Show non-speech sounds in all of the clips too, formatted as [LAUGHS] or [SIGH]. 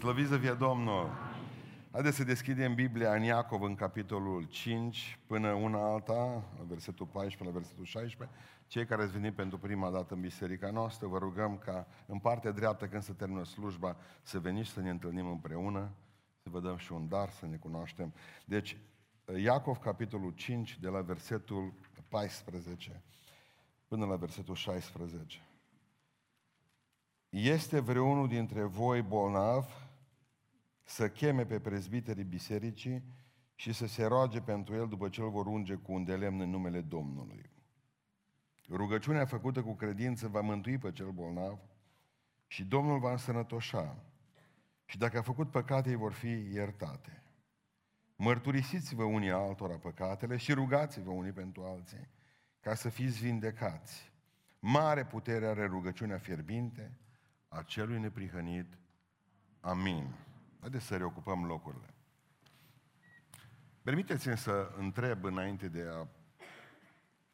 Slăvit să fie Domnul! Haideți să deschidem Biblia în Iacov, în capitolul 5, până una alta, la versetul 14 la versetul 16. Cei care ați venit pentru prima dată în biserica noastră, vă rugăm ca în partea dreaptă, când se termină slujba, să veniți să ne întâlnim împreună, să vă dăm și un dar, să ne cunoaștem. Deci, Iacov, capitolul 5, de la versetul 14 până la versetul 16. Este vreunul dintre voi bolnav să cheme pe prezbiterii bisericii și să se roage pentru el după ce îl vor unge cu un delemn în numele Domnului. Rugăciunea făcută cu credință va mântui pe cel bolnav și Domnul va însănătoșa. Și dacă a făcut păcate, ei vor fi iertate. Mărturisiți-vă unii altora păcatele și rugați-vă unii pentru alții, ca să fiți vindecați. Mare putere are rugăciunea fierbinte a celui neprihănit. Amin. Haideți să reocupăm locurile. Permiteți-mi să întreb înainte de a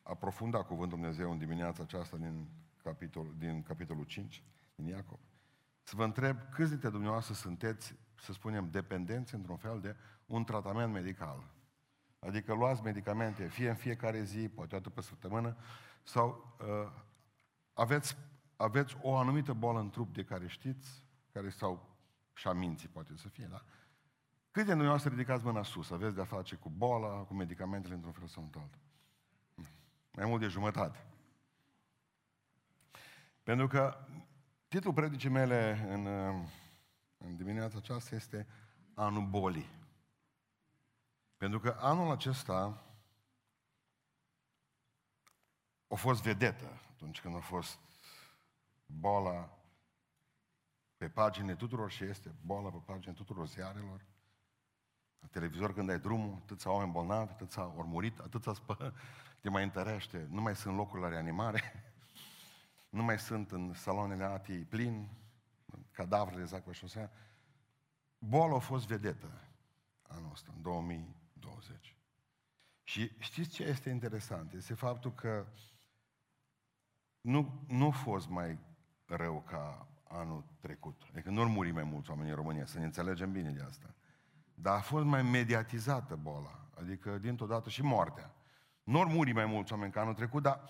aprofunda Cuvântul Dumnezeu în dimineața aceasta din, capitol, din capitolul 5, din Iacov. Să vă întreb câți dintre dumneavoastră sunteți, să spunem, dependenți într-un fel de un tratament medical. Adică luați medicamente, fie în fiecare zi, poate o dată pe săptămână, sau uh, aveți, aveți o anumită boală în trup de care știți, care sau și a minții poate să fie, da? Câte de dumneavoastră ridicați mâna sus? Aveți de-a face cu boala, cu medicamentele într-un fel sau într-altul? Mai mult de jumătate. Pentru că titlul predicii mele în, în dimineața aceasta este Anul bolii. Pentru că anul acesta a fost vedetă atunci când a fost boala pe pagine tuturor și este boala pe pagine tuturor ziarelor. La televizor când ai drumul, atâția oameni bolnavi, atâția ori murit, atâția spă, [LAUGHS] te mai întărește. Nu mai sunt locuri la reanimare, [LAUGHS] nu mai sunt în saloanele ATI plin, cadavrele zac pe șosea. Boala a fost vedetă anul ăsta, în 2020. Și știți ce este interesant? Este faptul că nu, nu a fost mai rău ca anul trecut. Adică nu muri mai mulți oameni în România, să ne înțelegem bine de asta. Dar a fost mai mediatizată boala, adică dintr-o dată și moartea. Nu ori muri mai mulți oameni ca anul trecut, dar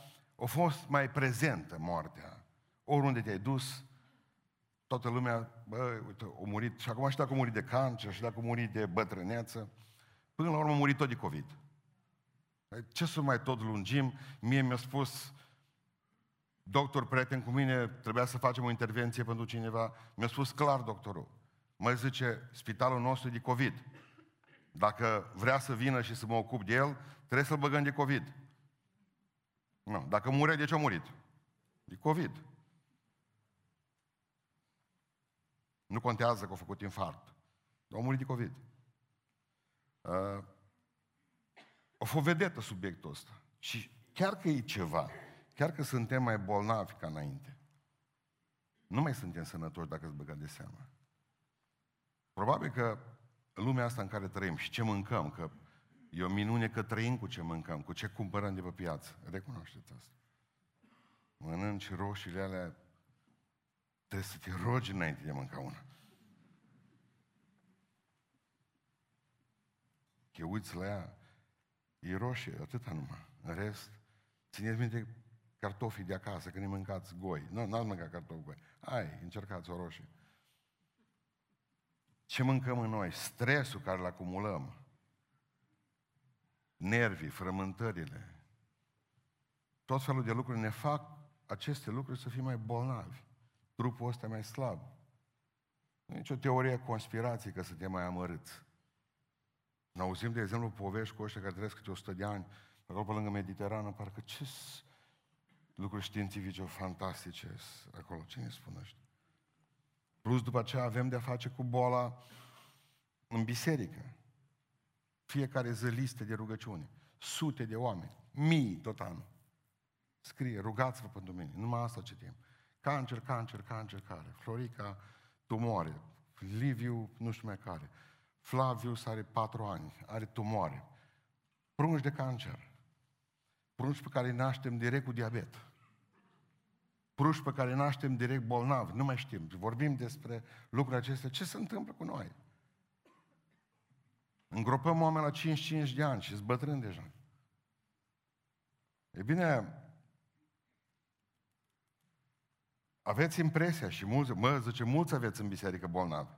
a fost mai prezentă moartea. Oriunde te-ai dus, toată lumea, bă, uite, a murit, și acum și dacă a murit de cancer, și dacă a murit de bătrâneță, până la urmă a murit tot de COVID. Ce să mai tot lungim? Mie mi-a spus doctor prieten cu mine, trebuia să facem o intervenție pentru cineva, mi-a spus clar doctorul. Mă zice, spitalul nostru e de COVID. Dacă vrea să vină și să mă ocup de el, trebuie să-l băgăm de COVID. Nu. Dacă mure, de ce a murit? De COVID. Nu contează că a făcut infarct. Dar a murit de COVID. Uh, a fost vedetă subiectul ăsta. Și chiar că e ceva, Chiar că suntem mai bolnavi ca înainte. Nu mai suntem sănătoși dacă îți băgat de seama. Probabil că lumea asta în care trăim și ce mâncăm, că e o minune că trăim cu ce mâncăm, cu ce cumpărăm de pe piață. Recunoașteți asta. Mănânci roșiile alea, trebuie să te rogi înainte de a mânca una. Că uiți la ea, e roșie, atâta numai. În rest, țineți minte cartofii de acasă, când îi mâncați goi. Nu, n-ați mâncat cartofi goi. Hai, încercați o roșie. Ce mâncăm în noi? Stresul care îl acumulăm. Nervii, frământările. Tot felul de lucruri ne fac aceste lucruri să fim mai bolnavi. Trupul ăsta mai slab. Nu e nicio teorie conspirației că suntem mai amărâți. Ne auzim, de exemplu, povești cu ăștia care trăiesc câte 100 de ani, acolo pe lângă Mediterană, parcă ce lucruri științifice fantastice acolo. Cine spune ăștia? Plus după aceea avem de-a face cu boala în biserică. Fiecare zi liste de rugăciune. Sute de oameni. Mii tot anul. Scrie, rugați-vă pentru mine. Numai asta citim. Cancer, cancer, cancer, care? Florica, tumoare. Liviu, nu știu mai care. Flaviu are patru ani, are tumoare. Prunci de cancer. Prunci pe care îi naștem direct cu diabet. Pruși pe care naștem direct bolnavi, nu mai știm. Vorbim despre lucrurile acestea. Ce se întâmplă cu noi? Îngropăm oameni la 55 de ani și sunt bătrâni deja. E bine, aveți impresia și mulți, mă, zice, mulți aveți în biserică bolnavi.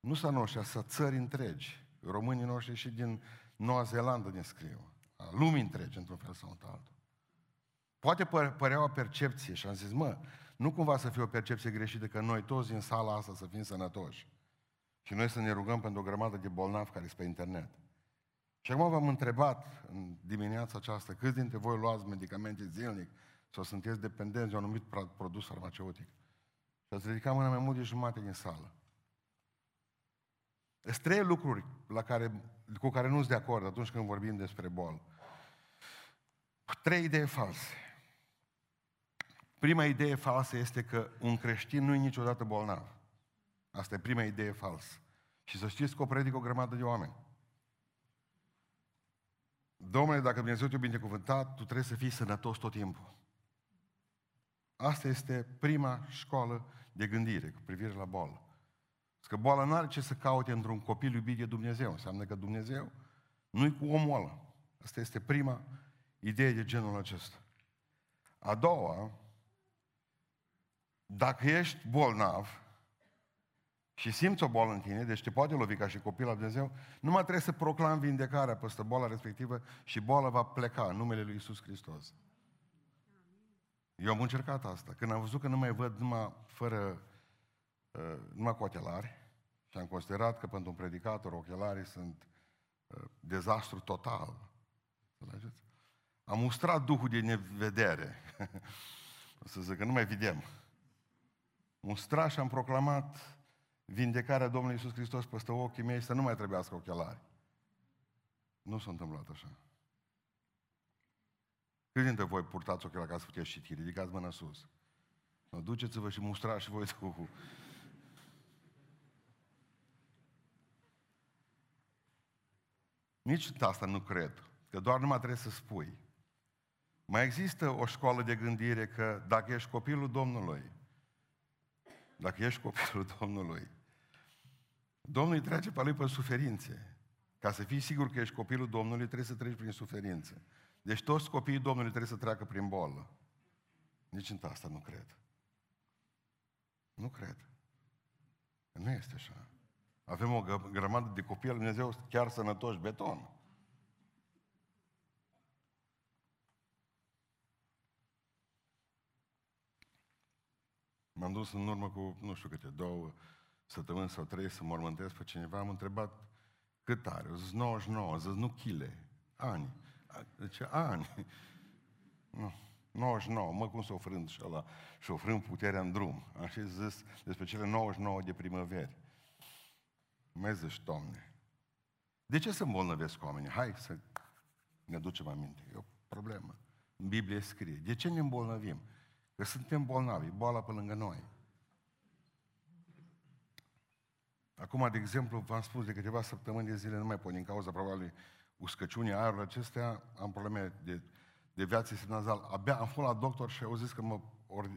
Nu să noștri, să țări întregi. Românii noștri și din Noua Zeelandă ne scriu. Lumii întregi, într-un fel sau într-altul. Poate părea o percepție și am zis, mă, nu cumva să fie o percepție greșită că noi toți din sala asta să fim sănătoși. Și noi să ne rugăm pentru o grămadă de bolnavi care sunt pe internet. Și acum v-am întrebat în dimineața aceasta, câți dintre voi luați medicamente zilnic sau sunteți dependenți de un anumit produs farmaceutic? Și ați ridicat mâna mai mult de jumate din sală. Sunt trei lucruri la care, cu care nu sunt de acord atunci când vorbim despre bol. Trei idei false. Prima idee falsă este că un creștin nu e niciodată bolnav. Asta e prima idee falsă. Și să știți că o predică o grămadă de oameni. Domnule, dacă Dumnezeu te-a binecuvântat, tu trebuie să fii sănătos tot timpul. Asta este prima școală de gândire cu privire la boală. Că boala nu are ce să caute într-un copil iubit de Dumnezeu. Înseamnă că Dumnezeu nu-i cu omul ăla. Asta este prima idee de genul acesta. A doua, dacă ești bolnav și simți o boală în tine, deci te poate lovi ca și copil la Dumnezeu, nu mai trebuie să proclam vindecarea peste boala respectivă și boala va pleca în numele Lui Isus Hristos. Eu am încercat asta. Când am văzut că nu mai văd numai fără, uh, numai cu ochelari, și am considerat că pentru un predicator ochelarii sunt uh, dezastru total. Înțelegeți? Am mustrat Duhul de nevedere. [LAUGHS] o să zic că nu mai vedem. Mustrat și am proclamat vindecarea Domnului Iisus Hristos peste ochii mei să nu mai trebuiască ochelari. Nu s-a întâmplat așa. Cât dintre voi purtați ochelari ca să puteți citi? Ridicați mâna sus. Duceți-vă și mustrați și voi [LAUGHS] cu Nici asta nu cred. Că doar numai trebuie să spui. Mai există o școală de gândire că dacă ești copilul Domnului, dacă ești copilul Domnului, Domnul îi trece pe lui pe suferințe. Ca să fii sigur că ești copilul Domnului, trebuie să treci prin suferințe. Deci toți copiii Domnului trebuie să treacă prin bolă. Nici în asta nu cred. Nu cred. Nu este așa. Avem o grămadă de copii al Dumnezeu chiar sănătoși, beton. M-am dus în urmă cu, nu știu câte, două săptămâni sau trei să mormântesc pe cineva, am întrebat cât are. Zis 99, zis nu chile, ani. Deci ani. Nu. 99, mă, cum să ofrând și ăla, și ofrând puterea în drum. Așa zis despre cele 99 de primăveri. Mai zici, Doamne, de ce să îmbolnăvesc oamenii? Hai să ne ducem aminte. E o problemă. În Biblie scrie. De ce ne îmbolnăvim? Că suntem bolnavi, boala pe lângă noi. Acum, de exemplu, v-am spus de câteva săptămâni de zile, nu mai pot din cauza probabil uscăciunii aerului acestea, am probleme de, de viață sinazal. Abia am fost la doctor și au zis că mă or,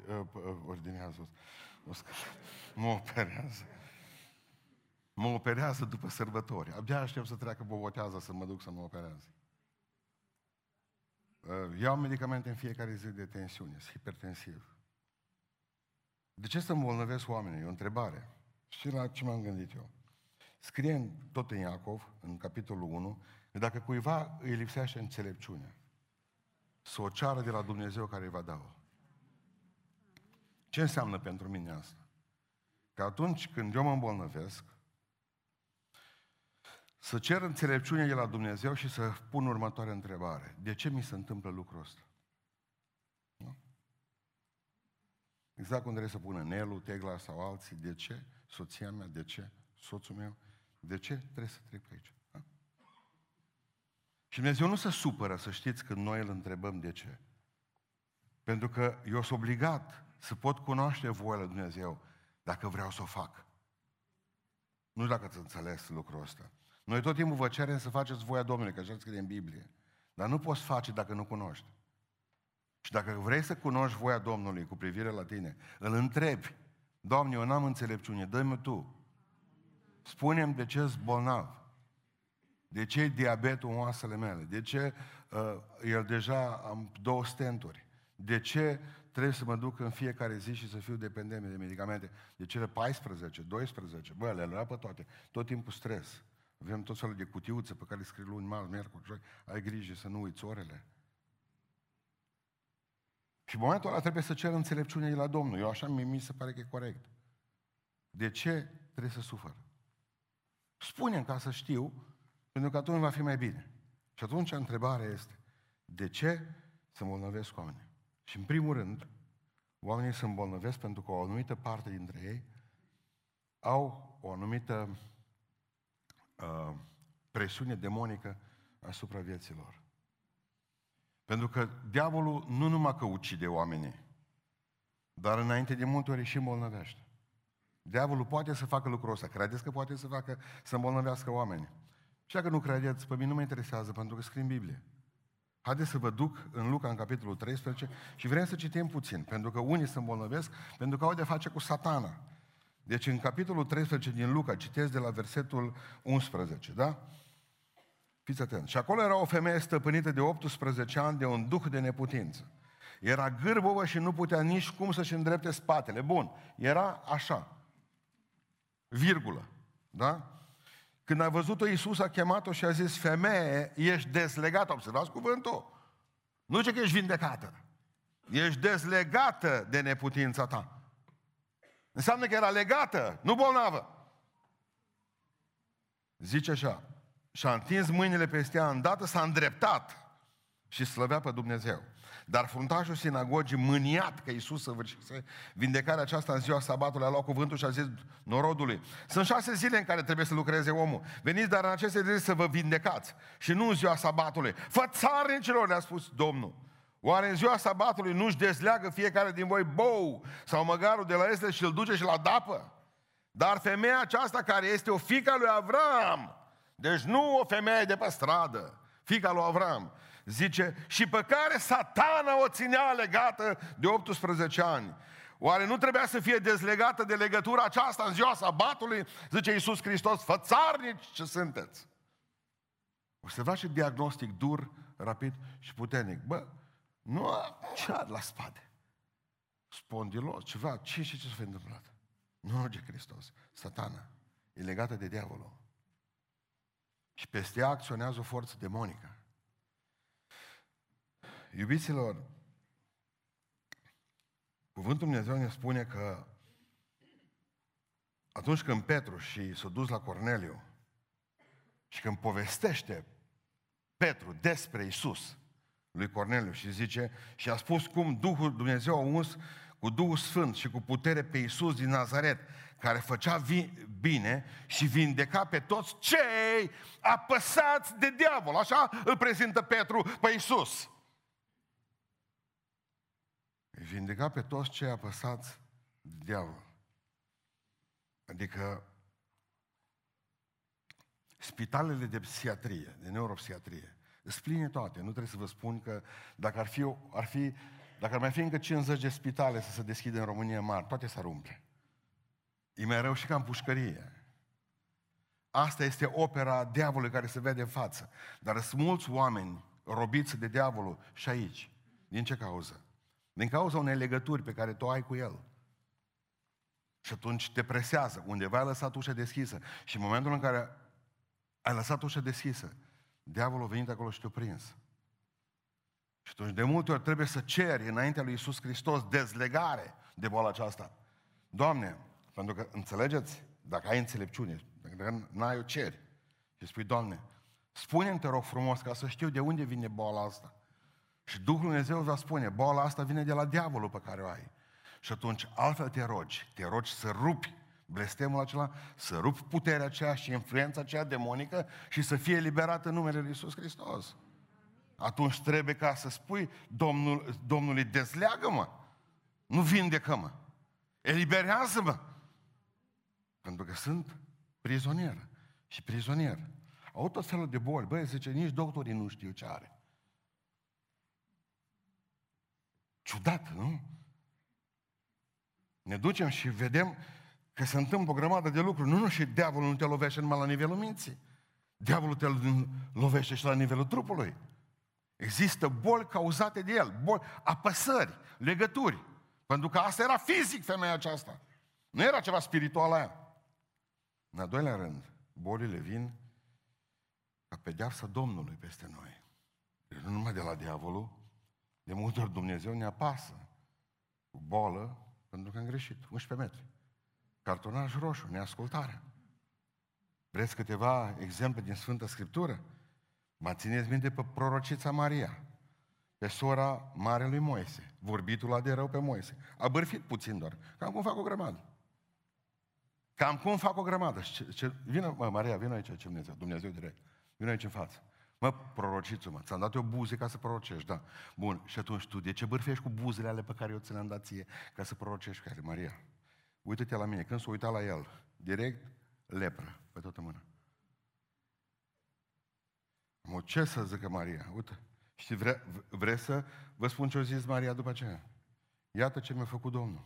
ordinează, mă operează. Mă operează după sărbători. Abia aștept să treacă bobotează să mă duc să mă operează. Uh, iau medicamente în fiecare zi de tensiune, sunt hipertensiv. De ce să îmbolnăvesc oamenii? E o întrebare. Și la ce m-am gândit eu? Scrie în, tot în Iacov, în capitolul 1, că dacă cuiva îi lipsește înțelepciunea, să o ceară de la Dumnezeu care îi va da-o. Ce înseamnă pentru mine asta? Că atunci când eu mă îmbolnăvesc, să cer înțelepciune de la Dumnezeu și să pun următoarea întrebare. De ce mi se întâmplă lucrul ăsta? Nu? Exact cum trebuie să pună Nelu, Tegla sau alții. De ce? Soția mea, de ce? Soțul meu, de ce trebuie să trec pe aici? Da? Și Dumnezeu nu se supără, să știți, când noi îl întrebăm de ce. Pentru că eu sunt obligat să pot cunoaște voia lui Dumnezeu dacă vreau să o fac. Nu știu dacă ați înțeles lucrul ăsta. Noi tot timpul vă cerem să faceți voia Domnului, că așa scrie în Biblie. Dar nu poți face dacă nu cunoști. Și dacă vrei să cunoști voia Domnului cu privire la tine, îl întrebi, Doamne, eu n-am înțelepciune, dă-mi Tu. Spune-mi de ce bolnav. De ce diabetul în oasele mele? De ce uh, el deja am două stenturi? De ce trebuie să mă duc în fiecare zi și să fiu dependent de medicamente? De cele 14, 12? Bă, le-a pe toate. Tot timpul stres. Avem tot felul de cutiuțe pe care le scrii luni, marți, miercuri, joi. Ai grijă să nu uiți orele. Și în momentul ăla trebuie să cer înțelepciune de la Domnul. Eu așa mi se pare că e corect. De ce trebuie să sufăr? spune ca să știu, pentru că atunci va fi mai bine. Și atunci întrebarea este, de ce să îmbolnăvesc oamenii? Și în primul rând, oamenii se îmbolnăvesc pentru că o anumită parte dintre ei au o anumită uh, presiune demonică asupra vieților. Pentru că diavolul nu numai că ucide oamenii, dar înainte de multe ori și îmbolnăvește. Diavolul poate să facă lucrul ăsta. Credeți că poate să facă, să îmbolnăvească oamenii? Și dacă nu credeți, pe mine nu mă interesează, pentru că scrie în Biblie. Haideți să vă duc în Luca, în capitolul 13, și vrem să citim puțin, pentru că unii se îmbolnăvesc, pentru că au de face cu satana. Deci în capitolul 13 din Luca, citesc de la versetul 11, da? Fiți atenți. Și acolo era o femeie stăpânită de 18 ani de un duh de neputință. Era gârbovă și nu putea nici cum să-și îndrepte spatele. Bun, era așa. Virgulă. Da? Când a văzut-o, Iisus a chemat-o și a zis, femeie, ești dezlegată. Observați cuvântul. Nu ce că ești vindecată. Ești dezlegată de neputința ta. Înseamnă că era legată, nu bolnavă. Zice așa, și-a întins mâinile peste ea, îndată s-a îndreptat și slăvea pe Dumnezeu. Dar fruntașul sinagogii, mâniat că Iisus săvârșise vindecarea aceasta în ziua sabatului, a luat cuvântul și a zis norodului, sunt șase zile în care trebuie să lucreze omul. Veniți dar în aceste zile să vă vindecați și nu în ziua sabatului. Fă țarnicilor, le-a spus Domnul. Oare în ziua sabatului nu-și dezleagă fiecare din voi bou sau măgarul de la este și îl duce și la dapă? Dar femeia aceasta care este o fica lui Avram, deci nu o femeie de pe stradă, fica lui Avram, zice, și pe care satana o ținea legată de 18 ani. Oare nu trebuia să fie dezlegată de legătura aceasta în ziua sabatului? Zice Iisus Hristos, fățarnici ce sunteți! Observați și diagnostic dur, rapid și puternic. Bă, nu ce are la spate. Spondilos, ceva, ce și ce s-a întâmplat? Nu merge Hristos, satana. E legată de diavolul. Și peste ea acționează o forță demonică. Iubiților, Cuvântul Dumnezeu ne spune că atunci când Petru și s-a dus la Corneliu și când povestește Petru despre Isus lui Corneliu și zice și a spus cum Duhul Dumnezeu a uns cu Duhul Sfânt și cu putere pe Isus din Nazaret, care făcea vi- bine și vindeca pe toți cei apăsați de diavol. Așa îl prezintă Petru pe Isus. Îi vindeca pe toți cei apăsați de diavol. Adică spitalele de psihiatrie, de neuropsihiatrie, îți pline toate. Nu trebuie să vă spun că dacă ar fi, ar fi dacă ar mai fi încă 50 de spitale să se deschidă în România mari, toate s-ar umple. E mai rău și ca în pușcărie. Asta este opera diavolului care se vede în față. Dar sunt mulți oameni robiți de diavolul și aici. Din ce cauză? Din cauza unei legături pe care tu ai cu el. Și atunci te presează. Undeva ai lăsat ușa deschisă. Și în momentul în care ai lăsat ușa deschisă, diavolul a venit acolo și te-a prins. Și atunci de multe ori trebuie să ceri înaintea lui Isus Hristos dezlegare de boala aceasta. Doamne, pentru că înțelegeți, dacă ai înțelepciune, dacă n-ai o ceri și spui, Doamne, spune-mi, te rog frumos, ca să știu de unde vine boala asta. Și Duhul Dumnezeu va spune, boala asta vine de la diavolul pe care o ai. Și atunci altfel te rogi, te rogi să rupi blestemul acela, să rupi puterea aceea și influența aceea demonică și să fie liberată în numele Lui Iisus Hristos. Atunci trebuie ca să spui Domnul, Domnului, dezleagă-mă, nu vindecă-mă, eliberează-mă. Pentru că sunt prizonier și prizonier. Au tot felul de boli. Băi, zice, nici doctorii nu știu ce are. Ciudat, nu? Ne ducem și vedem că se întâmplă o grămadă de lucruri. Nu, nu, și diavolul nu te lovește numai la nivelul minții. Diavolul te lovește și la nivelul trupului. Există boli cauzate de el, boli, apăsări, legături. Pentru că asta era fizic femeia aceasta. Nu era ceva spiritual la ea. În al doilea rând, bolile vin ca pedeapsa Domnului peste noi. Deci nu numai de la diavolul, de multe ori Dumnezeu ne apasă cu bolă pentru că am greșit. 11 metri. Cartonaj roșu, neascultarea. Vreți câteva exemple din Sfânta Scriptură? Mă țineți minte pe prorocița Maria, pe sora Marelui Moise, vorbitul la de rău pe Moise. A bărfit puțin doar. Cam cum fac o grămadă. Cam cum fac o grămadă. Ce, ce, vină, mă, Maria, vină aici, ce Dumnezeu, Dumnezeu direct. Vină aici în față. Mă, prorociți-mă, ți-am dat eu buze ca să prorocești, da. Bun, și atunci tu, de ce bărfești cu buzele ale pe care eu ți le-am dat ție ca să prorocești cu ele, Maria? Uită-te la mine, când s-a uitat la el, direct, lepră, pe toată mâna. Mă, ce să zică Maria? Uite, și vre, vreți să vă spun ce a zis Maria după aceea? Iată ce mi-a făcut Domnul.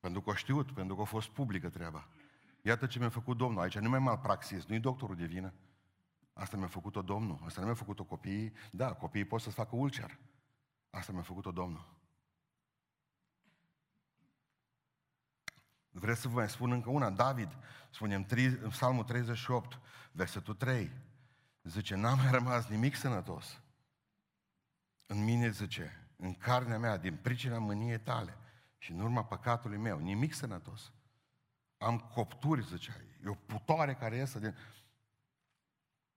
Pentru că a știut, pentru că a fost publică treaba. Iată ce mi-a făcut Domnul. Aici nu mai malpraxis, nu-i doctorul de vină. Asta mi-a făcut-o Domnul. Asta nu mi-a făcut-o copiii. Da, copiii pot să-ți facă ulcer. Asta mi-a făcut-o Domnul. Vreți să vă mai spun încă una? David, spunem în Psalmul 38, versetul 3, zice, n-am mai rămas nimic sănătos. În mine, zice, în carnea mea, din pricina mâniei tale și în urma păcatului meu, nimic sănătos. Am copturi, zicea, e o putoare care iese din...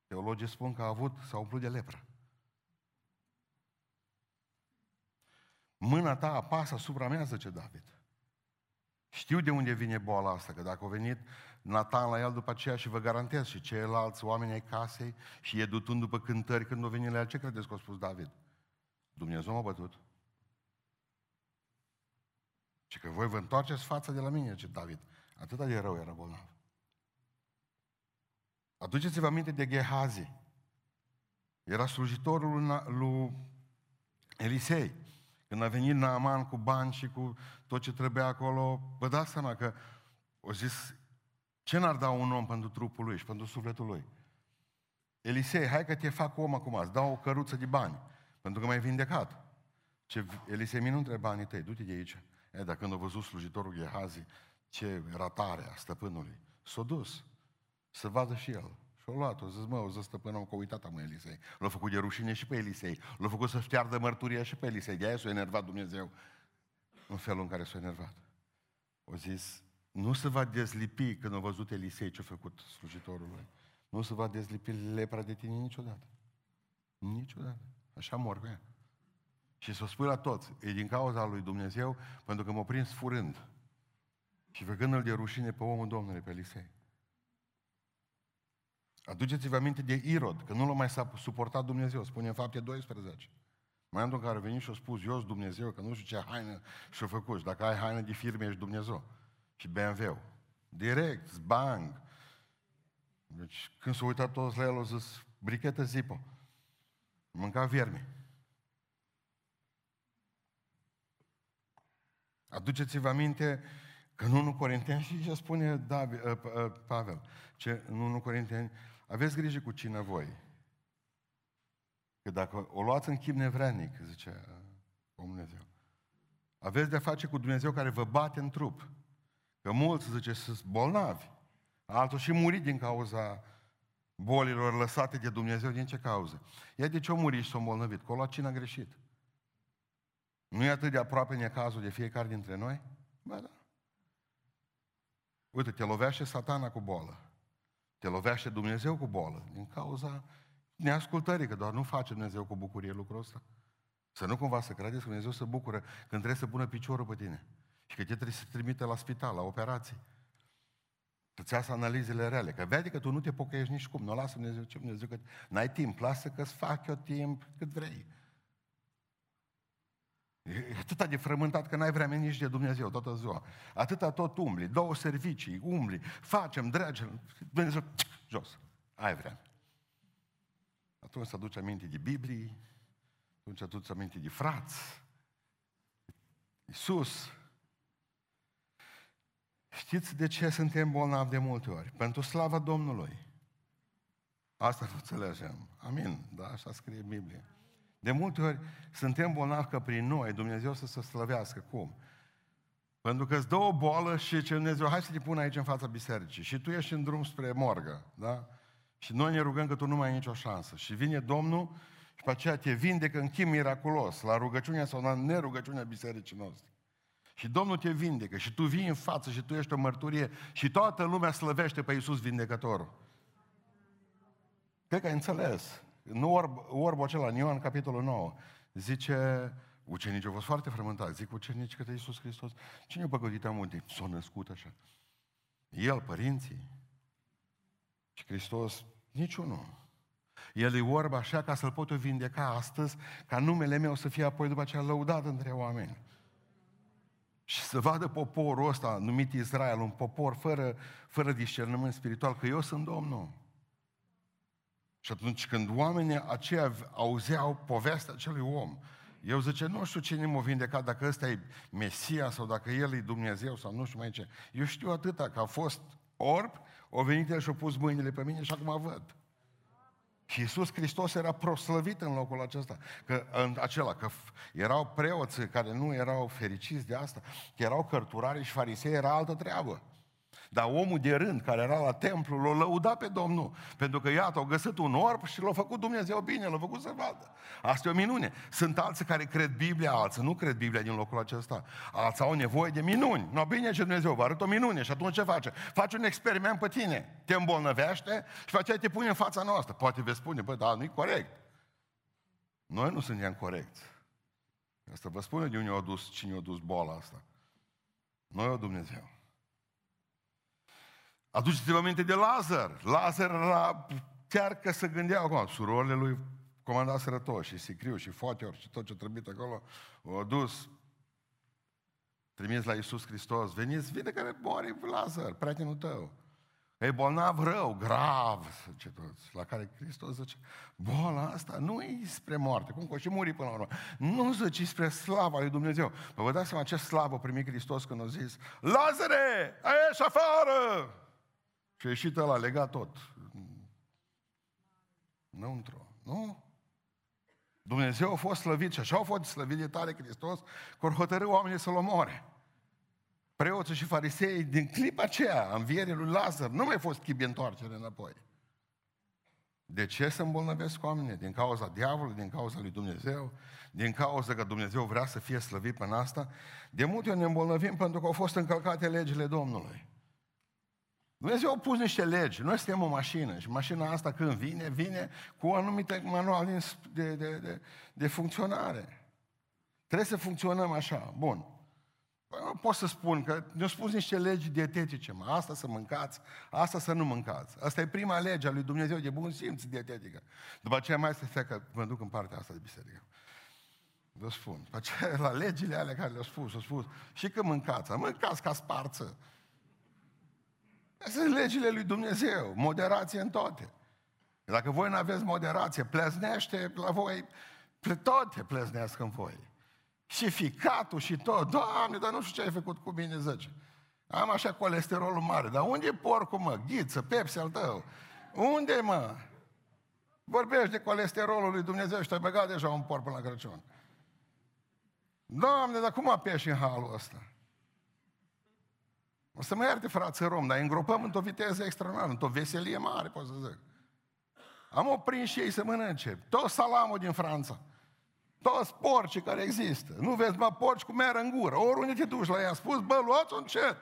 Teologii spun că a avut, s-a umplut de lepră. Mâna ta apasă asupra mea, zice David. Știu de unde vine boala asta, că dacă a venit Nathan la el după aceea și vă garantez și ceilalți oameni ai casei și e dutând după cântări când a venit la el, ce credeți că a spus David? Dumnezeu m-a bătut. Și că voi vă întoarceți fața de la mine, ce David. Atât de rău era bolnav. Aduceți-vă aminte de Gehazi. Era slujitorul lui Elisei. Când a venit Naaman cu bani și cu tot ce trebuia acolo, vă dați seama că o zis, ce n-ar da un om pentru trupul lui și pentru sufletul lui? Elisei, hai că te fac om acum, îți dau o căruță de bani, pentru că m-ai vindecat. Ce, Elisei, mi nu între banii tăi, du-te de aici. E, dacă când a văzut slujitorul Gehazi, ce ratare a stăpânului, s-a dus să vadă și el. Și-a luat-o, zis, mă, o zis stăpânul că uitat am Elisei. L-a făcut de rușine și pe Elisei. L-a făcut să șteardă mărturia și pe Elisei. De aia s-a enervat Dumnezeu în felul în care s-a enervat. O zis, nu se va dezlipi când a văzut Elisei ce a făcut slujitorului. Nu se va dezlipi lepra de tine niciodată. Niciodată. Așa mor cu ea. Și să o spui la toți, e din cauza lui Dumnezeu, pentru că m-a prins furând. Și făcându-l de rușine pe omul Domnului, pe Elisei. Aduceți-vă aminte de Irod, că nu l-a mai suportat Dumnezeu, spune în fapte 12. Mai în care a venit și a spus, eu sunt Dumnezeu, că nu știu ce haină și-a făcut. Și dacă ai haină de firme, ești Dumnezeu. Și BMW. Direct, bang. Deci când s-au uitat toți la el, au zis, brichetă zipă. Mânca viermi. Aduceți-vă aminte că în 1 Corinteni, [LAUGHS] și ce spune David, uh, uh, Pavel, ce, în 1 Corinteni, aveți grijă cu cine voi. Că dacă o luați în chip nevrednic, zice omul Dumnezeu, aveți de-a face cu Dumnezeu care vă bate în trup. Că mulți, zice, sunt bolnavi. Altul și murit din cauza bolilor lăsate de Dumnezeu. Din ce cauză? Ia de ce o murit și s-a îmbolnăvit? Că o luat cine a greșit. Nu e atât de aproape necazul de fiecare dintre noi? Ba da. Uite, te lovește satana cu boală. Te lovește Dumnezeu cu boală. Din cauza neascultării, că doar nu face Dumnezeu cu bucurie lucrul ăsta. Să nu cumva să credeți că Dumnezeu se bucură când trebuie să pună piciorul pe tine. Și că te trebuie să trimite la spital, la operații. Să-ți iasă analizele reale. Că vede că tu nu te pocăiești nici cum. Nu lasă Dumnezeu ce Dumnezeu că n-ai timp. Lasă că-ți fac eu timp cât vrei. E atâta de frământat că n-ai vreme nici de Dumnezeu toată ziua. Atâta tot umbli, două servicii, umbli, facem, dragem, Dumnezeu, jos. Ai vreme. Atunci să aduci aminte de Biblie, Atunci tu ți aminte de frați. Iisus. Știți de ce suntem bolnavi de multe ori? Pentru slava Domnului. Asta nu înțelegem. Amin. Da, așa scrie Biblia. De multe ori suntem bolnavi că prin noi Dumnezeu să se slăvească. Cum? Pentru că îți dă o boală și ce Dumnezeu, hai să te pun aici în fața bisericii. Și tu ești în drum spre morgă, da? Și noi ne rugăm că tu nu mai ai nicio șansă. Și vine Domnul și pe aceea te vindecă în chim miraculos, la rugăciunea sau la nerugăciunea bisericii noastre. Și Domnul te vindecă și tu vii în față și tu ești o mărturie și toată lumea slăvește pe Iisus vindecătorul. Cred că ai înțeles. Nu orb, orbul acela, în Ioan, capitolul 9, zice, ucenicii au fost foarte frământați, zic ucenicii către Iisus Hristos, cine a păgătit amunte? S-a născut așa. El, părinții. Și Hristos, niciunul. El e orb așa ca să-l pot vindeca astăzi, ca numele meu să fie apoi după aceea lăudat între oameni. Și să vadă poporul ăsta numit Israel, un popor fără, fără discernământ spiritual, că eu sunt Domnul. Și atunci când oamenii aceia auzeau povestea acelui om, eu zice, nu știu cine m-a vindecat, dacă ăsta e Mesia sau dacă El e Dumnezeu sau nu știu mai ce. Eu știu atâta, că a fost orb, o venit el și a pus mâinile pe mine și acum văd. Și Iisus Hristos era proslăvit în locul acesta. Că, în acela, că erau preoți care nu erau fericiți de asta, că erau cărturari și farisei, era altă treabă. Dar omul de rând care era la templu l-a lăudat pe Domnul. Pentru că iată, au găsit un orb și l-a făcut Dumnezeu bine, l-a făcut să vadă. Asta e o minune. Sunt alții care cred Biblia, alții nu cred Biblia din locul acesta. Alții au nevoie de minuni. Nu, bine ce Dumnezeu vă arăt o minune și atunci ce face? Face un experiment pe tine. Te îmbolnăvește și face te pune în fața noastră. Poate vei spune, bă, da, nu-i corect. Noi nu suntem corecți. Asta vă spune de unde a dus, cine a dus boala asta. Noi o Dumnezeu. Aduceți-vă aminte de Lazar. Lazar era chiar că se gândea acum. Surorile lui comandaseră tot, și Sicriu, și Fotior, și tot ce trebuie acolo. O dus, trimis la Iisus Hristos. Veniți, vede care moare Lazar, prietenul tău. E bolnav rău, grav, zice toți. La care Hristos zice, boala asta nu e spre moarte, cum că și muri până la urmă. Nu zice spre slava lui Dumnezeu. Vă dați seama ce slavă primi Hristos când a zis, Lazare, ieși afară! Și a ieșit ăla legat tot. Înăuntru. Nu? Dumnezeu a fost slăvit și așa a fost slăvit de tare Hristos că hotărâ oamenii să-L omoare. Preoții și farisei, din clipa aceea, învierii lui Lazar, nu mai fost chip de întoarcere înapoi. De ce să îmbolnăvesc oamenii? Din cauza diavolului, din cauza lui Dumnezeu, din cauza că Dumnezeu vrea să fie slăvit pe asta. De multe ori ne îmbolnăvim pentru că au fost încălcate legile Domnului. Dumnezeu a pus niște legi. Noi suntem o mașină și mașina asta când vine, vine cu un anumit manual de, de, de, de funcționare. Trebuie să funcționăm așa. Bun. Păi nu pot să spun că ne-au spus niște legi dietetice, mă. asta să mâncați, asta să nu mâncați. Asta e prima lege a lui Dumnezeu de bun simț dietetică. După aceea mai să că mă duc în partea asta de biserică. Vă spun. După aceea, la legile alea care le-au spus, au spus, și că mâncați, mâncați ca sparță. Sunt legile lui Dumnezeu, moderație în toate. Dacă voi nu aveți moderație, pleznește la voi, toate pleznească în voi. Și ficatul și tot. Doamne, dar nu știu ce ai făcut cu mine, zice. Am așa colesterolul mare, dar unde e porcul, mă? Ghiță, Pepsi al tău. Unde, mă? Vorbești de colesterolul lui Dumnezeu și te-ai băgat deja un porc până la Crăciun. Doamne, dar cum apeși în halul ăsta? O să mă ierte frață rom, dar îngropăm într-o viteză extraordinară, într-o veselie mare, pot să zic. Am oprit și ei să mănânce. Tot salamul din Franța. Toți porci care există. Nu vezi, mă, porci cu meră în gură. Oriunde te duci la ea, spus, bă, luați un încet.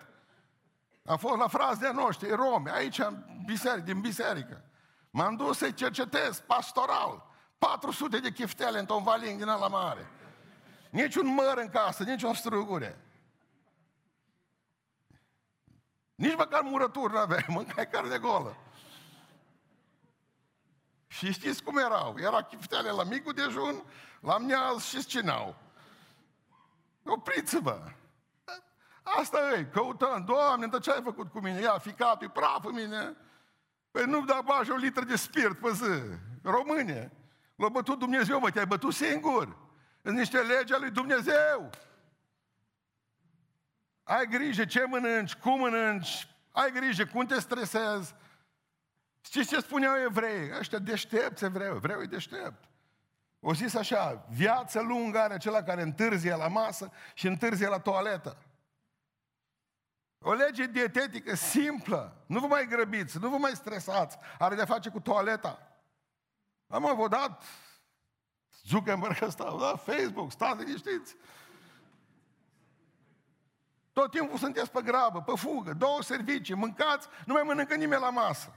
Am fost la frați de noștri, romi, aici, în biserică, din biserică. M-am dus să-i cercetez, pastoral. 400 de chiftele într-un valin din ala mare. Nici un măr în casă, nici o strugure. Nici măcar murături nu aveai, [LAUGHS] mâncai carne golă. Și știți cum erau? Era chiftele la micul dejun, la miaz și scinau. Opriți-vă! Asta e, căutăm, Doamne, dar ce ai făcut cu mine? Ia, ficatul, e praf în mine. Păi nu da bagi o litră de spirit pe zi. Române. L-a bătut Dumnezeu, mă, te-ai bătut singur. În niște legi ale lui Dumnezeu. Ai grijă ce mănânci, cum mănânci, ai grijă cum te stresezi. Știți ce spuneau evrei? Ăștia deștepți evrei, evreu e deștept. O zis așa, viață lungă are acela care întârzie la masă și întârzie la toaletă. O lege dietetică simplă. Nu vă mai grăbiți, nu vă mai stresați. Are de face cu toaleta. Am vă dat Zuckerberg ăsta, da, Facebook, stați liniștiți. Tot timpul sunteți pe grabă, pe fugă, două servicii, mâncați, nu mai mănâncă nimeni la masă.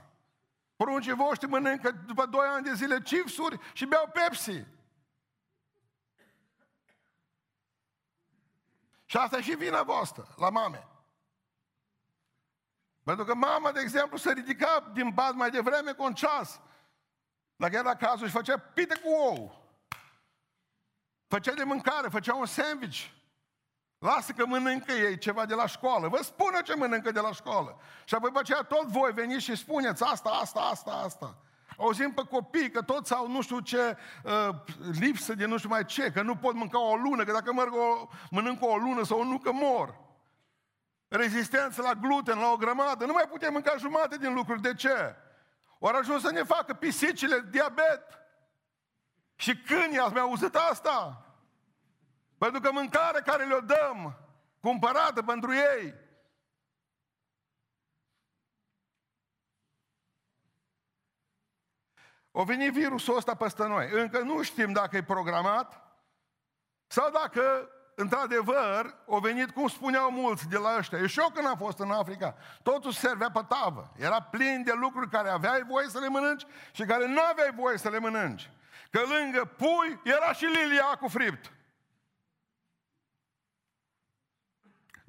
Pruncii voștri mănâncă după doi ani de zile chipsuri și beau Pepsi. Și asta e și vina voastră, la mame. Pentru că mama, de exemplu, se ridica din pat mai devreme cu un ceas. Dacă era cazul, și făcea pite cu ou. Făcea de mâncare, făcea un sandwich. Lasă că mănâncă ei ceva de la școală. Vă spună ce mănâncă de la școală. Și apoi după aceea tot voi veniți și spuneți asta, asta, asta, asta. Auzim pe copii că toți au nu știu ce uh, lipsă de nu știu mai ce, că nu pot mânca o lună, că dacă merg o, mănâncă o lună sau o nu că mor. Rezistență la gluten, la o grămadă. Nu mai putem mânca jumate din lucruri. De ce? Ori ajuns să ne facă pisicile diabet. Și câinii, ați mai auzit asta? Pentru că mâncarea care le-o dăm, cumpărată pentru ei, O venit virusul ăsta peste noi. Încă nu știm dacă e programat sau dacă, într-adevăr, o venit, cum spuneau mulți de la ăștia. Eu și eu când am fost în Africa, totul servea pe tavă. Era plin de lucruri care aveai voie să le mănânci și care nu aveai voie să le mănânci. Că lângă pui era și lilia cu fript.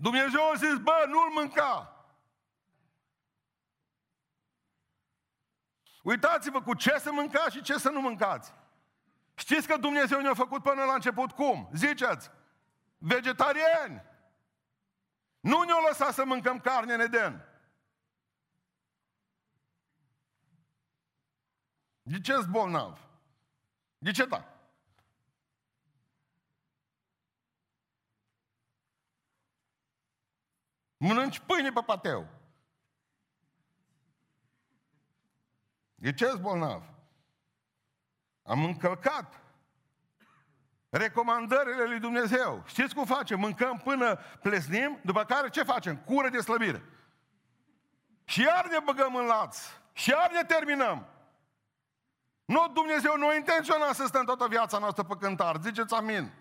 Dumnezeu a zis, bă, nu-l mânca. Uitați-vă cu ce să mâncați și ce să nu mâncați. Știți că Dumnezeu ne-a făcut până la început cum? Ziceți, vegetariani. Nu ne-a lăsat să mâncăm carne în Eden. De ce bolnav? De ce da? Mănânci pâine pe pateu. De ce bolnav? Am încălcat recomandările lui Dumnezeu. Știți cum facem? Mâncăm până plesnim, după care ce facem? Cură de slăbire. Și iar ne băgăm în laț. Și iar ne terminăm. Nu, Dumnezeu nu intenționa să stăm toată viața noastră pe cântar. Ziceți amin.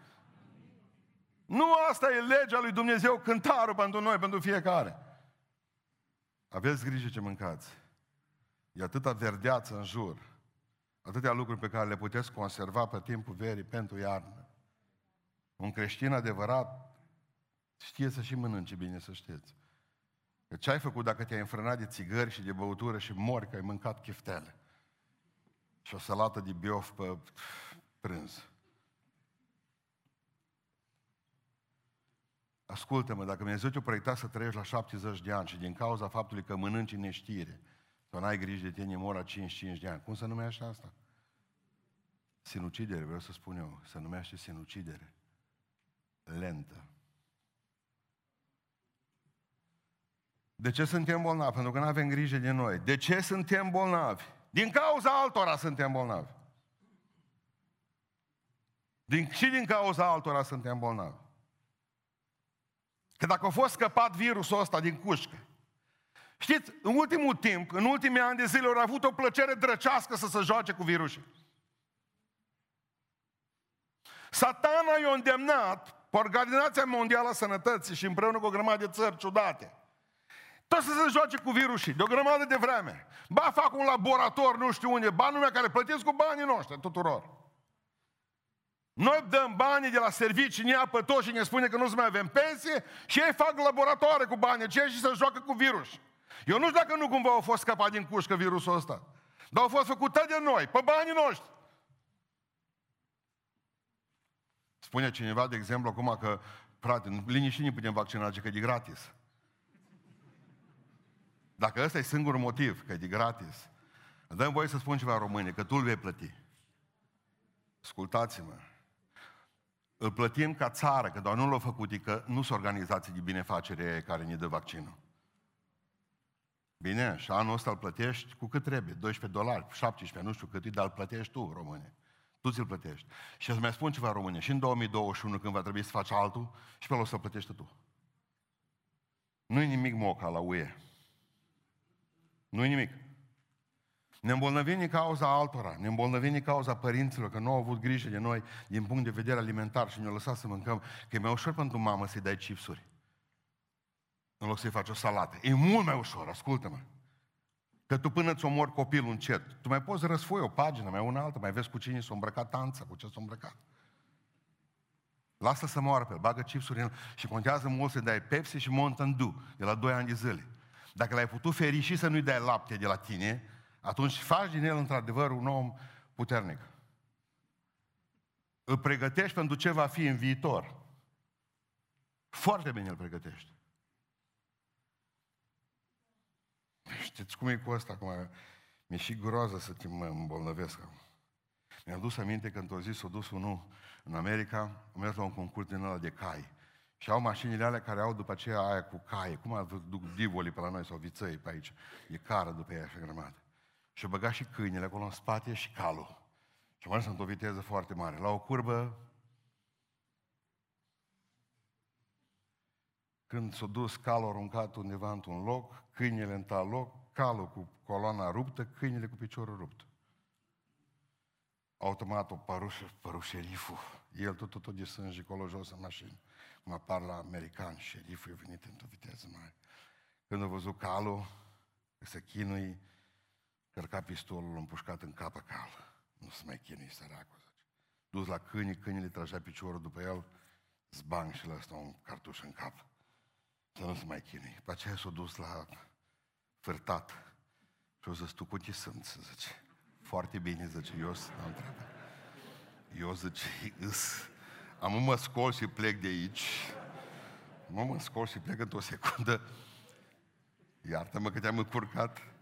Nu asta e legea lui Dumnezeu, cântarul pentru noi, pentru fiecare. Aveți grijă ce mâncați. E atâta verdeață în jur, atâtea lucruri pe care le puteți conserva pe timpul verii pentru iarnă. Un creștin adevărat știe să și mănânce bine, să știți. Că ce ai făcut dacă te-ai înfrânat de țigări și de băutură și mori că ai mâncat chiftele? Și o salată de biof pe prânz. Ascultă-mă, dacă Dumnezeu te-a proiectat să trăiești la 70 de ani și din cauza faptului că mănânci în neștire, sau n-ai grijă de tine, mor la 55 de ani. Cum se numește asta? Sinucidere, vreau să spun eu. Se numește sinucidere. Lentă. De ce suntem bolnavi? Pentru că nu avem grijă de noi. De ce suntem bolnavi? Din cauza altora suntem bolnavi. Din, și din cauza altora suntem bolnavi. Că dacă a fost scăpat virusul ăsta din cușcă, Știți, în ultimul timp, în ultimii ani de zile, au avut o plăcere drăcească să se joace cu virusii. Satana i-a îndemnat pe Organizația Mondială a Sănătății și împreună cu o grămadă de țări ciudate, tot să se joace cu virusii, de o grămadă de vreme. Ba fac un laborator, nu știu unde, bani lumea care plătesc cu banii noștri tuturor. Noi dăm banii de la servicii, ne apă tot și ne spune că nu mai avem pensie și ei fac laboratoare cu banii aceia și se joacă cu virus. Eu nu știu dacă nu cumva au fost scăpat din cușcă virusul ăsta. Dar au fost făcute de noi, pe banii noștri. Spune cineva, de exemplu, acum că, frate, liniștit nu putem vaccina, că e de gratis. Dacă ăsta e singurul motiv, că e de gratis, dăm voie să spun ceva române, că tu îl vei plăti. Ascultați-mă. Îl plătim ca țară, că doar nu l-au făcut, că nu sunt organizații de binefacere care ne dă vaccinul. Bine, și anul ăsta îl plătești cu cât trebuie, 12 dolari, 17, nu știu cât e, dar îl plătești tu, române. Tu ți-l plătești. Și îți mai spun ceva, române, și în 2021, când va trebui să faci altul, și pe ăla o să plătești tu. Nu-i nimic moca la UE. Nu-i nimic. Ne îmbolnăvim din cauza altora, ne îmbolnăvim din cauza părinților, că nu au avut grijă de noi din punct de vedere alimentar și ne-au lăsat să mâncăm, că e mai ușor pentru mamă să-i dai chipsuri. În loc să-i faci o salată. E mult mai ușor, ascultă-mă. Că tu până ți omori copilul încet, tu mai poți răsfoi o pagină, mai una altă, mai vezi cu cine s-a îmbrăcat tanța, cu ce s-a îmbrăcat. Lasă să moară pe el, bagă chipsuri în el și contează mult să dai Pepsi și Mountain Dew de la 2 ani de zile. Dacă l-ai putut feri și să nu-i dai lapte de la tine, atunci faci din el într-adevăr un om puternic. Îl pregătești pentru ce va fi în viitor. Foarte bine îl pregătești. Știți cum e cu asta acum? Mi-e și groază să te mă îmbolnăvesc acum. Mi-am dus aminte că într-o zi s-a dus unul în America, am mers la un concurs din ăla de cai. Și au mașinile alea care au după aceea aia cu cai. Cum a duc divolii pe la noi sau viței pe aici. E cară după ea așa grămadă. Și a băgat și câinele acolo în spate și calul. Și mai sunt o viteză foarte mare. La o curbă, când s-a dus calul aruncat undeva într-un loc, câinele în tal loc, calul cu coloana ruptă, câinele cu piciorul rupt. Automat o părușă, păru șeriful. El tot, tot, tot de sânge acolo jos în mașină. Cum apar la american, șeriful e venit într-o viteză mare. Când a văzut calul, să chinui, cărca pistolul împușcat în capă cal. Nu se mai chinui, săracul. Dus la câini, câinile tragea piciorul după el, zbang și lăsă un cartuș în cap. Să nu se mai chinui. După aceea s-a dus la fârtat. Și o zis, tu cu ce sunt, să zice. Foarte bine, zice, eu sunt, n-am treabă. Eu zice, îs, am mă scol și plec de aici. Mă mă scol și plec într-o secundă. Iartă-mă că te-am încurcat.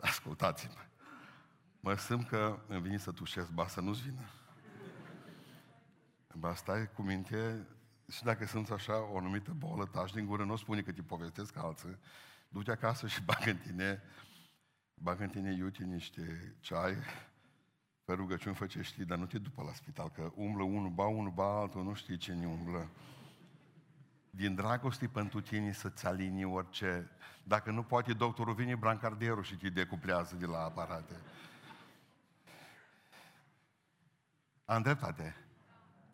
Ascultați-mă. Mă simt că îmi vine să tușesc, ba să nu-ți vină. Ba stai cu minte și dacă sunt așa o numită bolă, tași din gură, nu spune că te povestesc alții, du-te acasă și bagă în tine, bagă în tine iute niște ceai, pe rugăciuni fă ce știi, dar nu te după la spital, că umblă unul, ba unul, ba altul, nu știi ce ne umblă. Din dragoste pentru tine să-ți alinii orice. Dacă nu poate, doctorul vine brancardierul și te decuplează de la aparate. Am dreptate.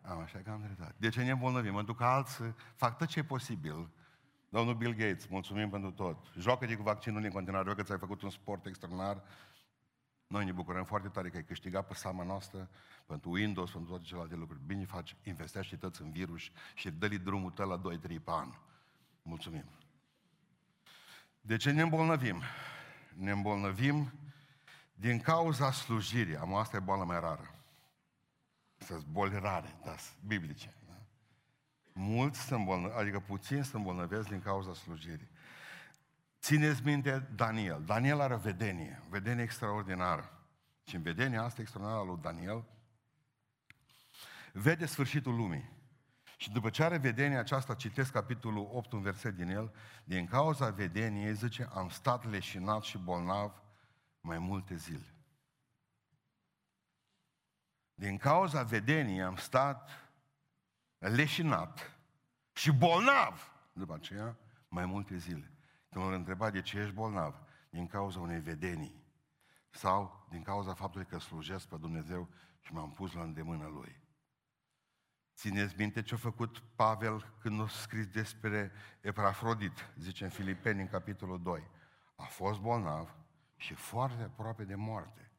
Am așa că am dreptate. De ce ne îmbolnăvim? Pentru că alții fac tot ce e posibil. Domnul Bill Gates, mulțumim pentru tot. Joacă-te cu vaccinul în continuare, că ți-ai făcut un sport extraordinar. Noi ne bucurăm foarte tare că ai câștigat pe seama noastră pentru Windows, pentru toate celelalte lucruri. Bine faci, investește toți în virus și dă-li drumul tău la 2-3 pe an. Mulțumim. De ce ne îmbolnăvim? Ne îmbolnăvim din cauza slujirii. Am asta e boală mai rară. Sunt boli rare, da, biblice. Da? Mulți se îmbolnăvesc, adică puțini se îmbolnăvesc din cauza slujirii. Țineți minte Daniel. Daniel are vedenie, vedenie extraordinară. Și în vedenia asta extraordinară lui Daniel, vede sfârșitul lumii. Și după ce are vedenia aceasta, citesc capitolul 8, un verset din el, din cauza vedeniei, zice, am stat leșinat și bolnav mai multe zile. Din cauza vedeniei am stat leșinat și bolnav după aceea mai multe zile. Când l întrebat de ce ești bolnav, din cauza unei vedenii sau din cauza faptului că slujesc pe Dumnezeu și m-am pus la îndemână Lui. Țineți minte ce a făcut Pavel când a scris despre Epafrodit, zice în Filipeni, în capitolul 2. A fost bolnav și foarte aproape de moarte,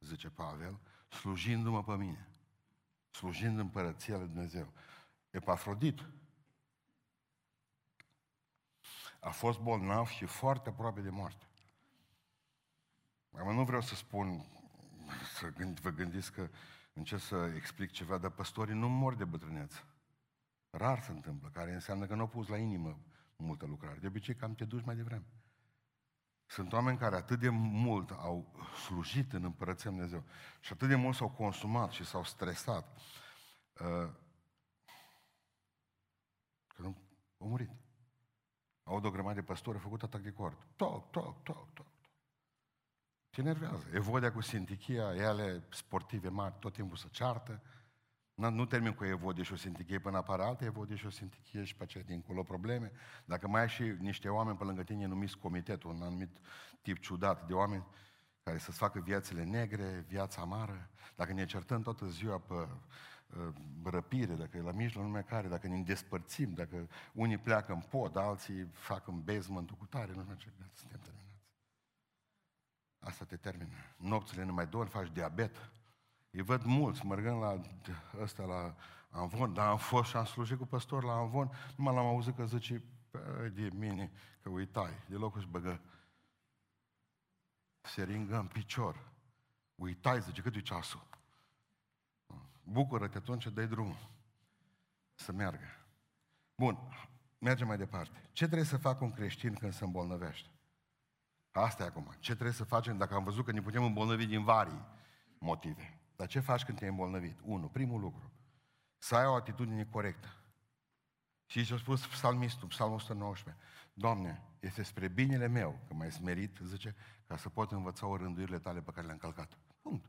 zice Pavel, slujindu-mă pe mine, slujind împărăția lui Dumnezeu. Epafrodit a fost bolnav și foarte aproape de moarte. Acum nu vreau să spun, să gând, vă gândiți că încerc să explic ceva, dar păstorii nu mor de bătrânețe. Rar se întâmplă, care înseamnă că nu au pus la inimă multă lucrare. De obicei cam te duci mai devreme. Sunt oameni care atât de mult au slujit în Împărăția Dumnezeu și atât de mult s-au consumat și s-au stresat uh, că nu, au murit. Au o grămadă de păstori, au făcut atac de cord. Toc, toc, toc, toc. Te enervează. Evodia cu Sintichia, ele sportive mari, tot timpul se ceartă. Nu, nu termin cu Evodie și o Sintichie până apare altă Evodie și o Sintichie și pe aceea dincolo probleme. Dacă mai ai și niște oameni pe lângă tine numiți comitetul, un anumit tip ciudat de oameni care să-ți facă viețile negre, viața amară, dacă ne certăm toată ziua pe uh, răpire, dacă e la mijloc lumea care, dacă ne despărțim, dacă unii pleacă în pod, alții fac în basement cu tare, nu știu ce, suntem terminați. Asta te termină. Nopțile nu mai dormi, faci diabet. Îi văd mulți, mergând la ăsta, la Anvon, dar am fost și am slujit cu păstor la Anvon, numai l-am auzit că zice, de mine, că uitai, de locul își băgă seringă în picior. Uitai, zice, cât e ceasul? Bucură-te atunci, dai drumul să meargă. Bun, mergem mai departe. Ce trebuie să facă un creștin când se îmbolnăvește? Asta e acum. Ce trebuie să facem dacă am văzut că ne putem îmbolnăvi din vari motive? Dar ce faci când te-ai îmbolnăvit? Unu, primul lucru. Să ai o atitudine corectă. Și ce a spus psalmistul, psalmul 119. Doamne, este spre binele meu că m-ai smerit, zice, ca să pot învăța o rânduirile tale pe care le-am călcat. Punct.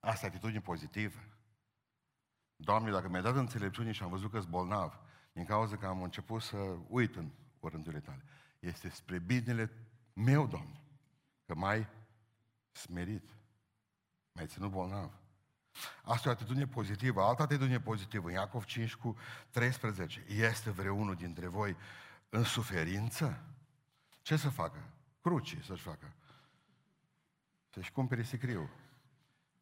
Asta e atitudine pozitivă. Doamne, dacă mi-ai dat înțelepciune și am văzut că-s bolnav, din cauza că am început să uit în rândurile tale, este spre binele meu, Doamne, că mai smerit, mai ținut bolnav. Asta e o atitudine pozitivă. Alta atitudine pozitivă, în Iacov 5 cu 13. Este vreunul dintre voi în suferință? Ce să facă? Cruci să-și facă. Să-și cumpere sicriu.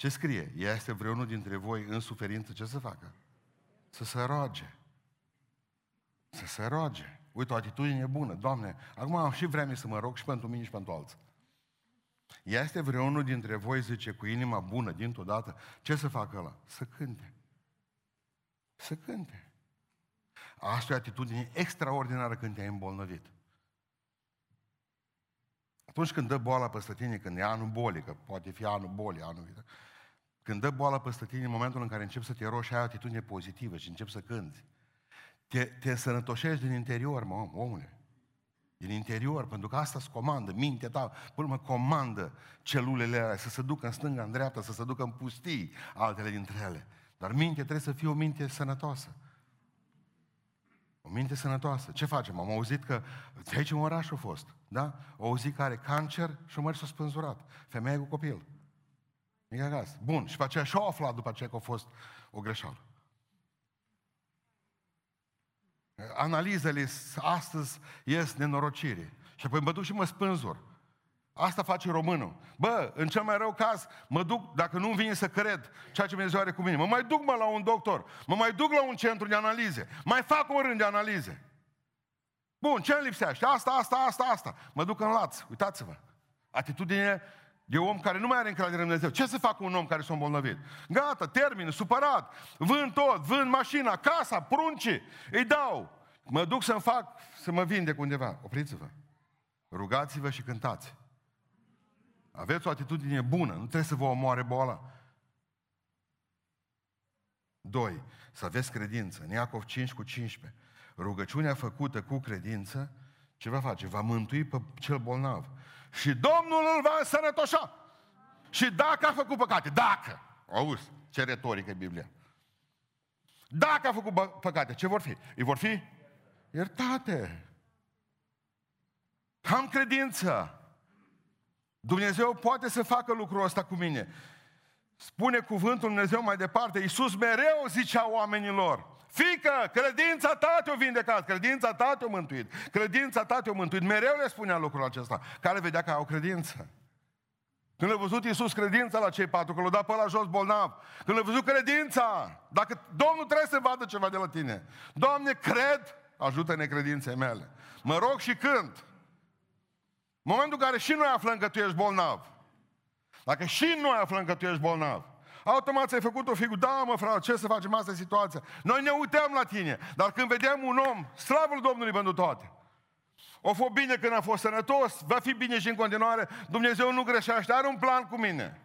Ce scrie? Este vreunul dintre voi în suferință? Ce să facă? Să se roage. Să se roage. Uite, o atitudine bună. Doamne, acum am și vreme să mă rog și pentru mine și pentru alții. Este vreunul dintre voi, zice, cu inima bună, dintr-o dată, ce să facă ăla? Să cânte. Să cânte. Asta e o atitudine extraordinară când te-ai îmbolnăvit. Atunci când dă boala peste tine, când e anul bolii, că poate fi anul bolii, anul viitor, când dă boala peste tine, în momentul în care începi să te roși, ai o atitudine pozitivă și începi să cânti. Te, te sănătoșești din interior, mă, omule. Din interior, pentru că asta îți comandă, mintea ta, până mă comandă celulele alea să se ducă în stânga, în dreapta, să se ducă în pustii, altele dintre ele. Dar mintea trebuie să fie o minte sănătoasă. O minte sănătoasă. Ce facem? Am auzit că, de aici în oraș a fost, da? O auzit că are cancer și o mers s-a spânzurat. Femeia cu copil. E acasă. Bun. Și pe aceea și-a aflat după aceea că a fost o greșeală. Analizele astăzi ies nenorocire. Și apoi mă duc și mă spânzur. Asta face românul. Bă, în cel mai rău caz, mă duc, dacă nu vine să cred ceea ce Dumnezeu are cu mine, mă mai duc mă la un doctor, mă mai duc la un centru de analize, mai fac un rând de analize. Bun, ce îmi lipsește? Asta, asta, asta, asta. Mă duc în laț. Uitați-vă. Atitudine de om care nu mai are încredere în Dumnezeu. Ce să facă un om care s-a îmbolnăvit? Gata, termin, supărat, vând tot, vând mașina, casa, pruncii, îi dau. Mă duc să-mi fac, să mă vindec undeva. Opriți-vă. Rugați-vă și cântați. Aveți o atitudine bună, nu trebuie să vă omoare boala. Doi, să aveți credință. În Iacov 5 cu 15. Rugăciunea făcută cu credință, ce va face? Va mântui pe cel bolnav. Și Domnul îl va însănătoșa. Și dacă a făcut păcate, dacă, auzi, ce retorică e Biblia. Dacă a făcut păcate, ce vor fi? Îi vor fi iertate. Am credință. Dumnezeu poate să facă lucrul ăsta cu mine. Spune cuvântul Dumnezeu mai departe, Iisus mereu zicea oamenilor, Fică, credința ta te-a vindecat, credința ta te-a mântuit, credința ta te-a mântuit. Mereu le spunea lucrul acesta, care vedea că au credință. Când a văzut Iisus credința la cei patru, că l-a dat pe la jos bolnav, când a văzut credința, dacă Domnul trebuie să vadă ceva de la tine, Doamne, cred, ajută-ne credinței mele. Mă rog și cânt. Momentul în care și noi aflăm că tu ești bolnav, dacă și noi aflăm că tu ești bolnav, automat ți-ai făcut o figură, da mă frate, ce să facem, asta e situația. Noi ne uităm la tine, dar când vedem un om, slavul Domnului pentru toate, O fost bine când a fost sănătos, va fi bine și în continuare. Dumnezeu nu greșește, are un plan cu mine.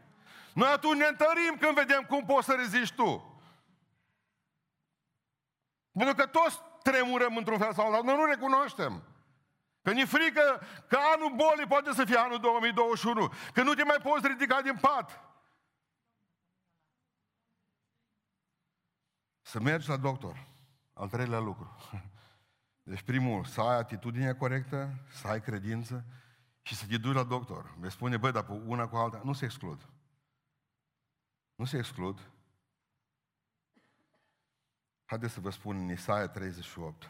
Noi atunci ne întărim când vedem cum poți să reziști tu. Pentru că toți tremurăm într-un fel sau altul, noi nu recunoaștem. Că ni frică că anul bolii poate să fie anul 2021, că nu te mai poți ridica din pat. Să mergi la doctor. Al treilea lucru. [LAUGHS] Deci primul, să ai atitudinea corectă, să ai credință și să te duci la doctor. Vei spune, băi, dar una cu alta, nu se exclud. Nu se exclud. Haideți să vă spun în Isaia 38.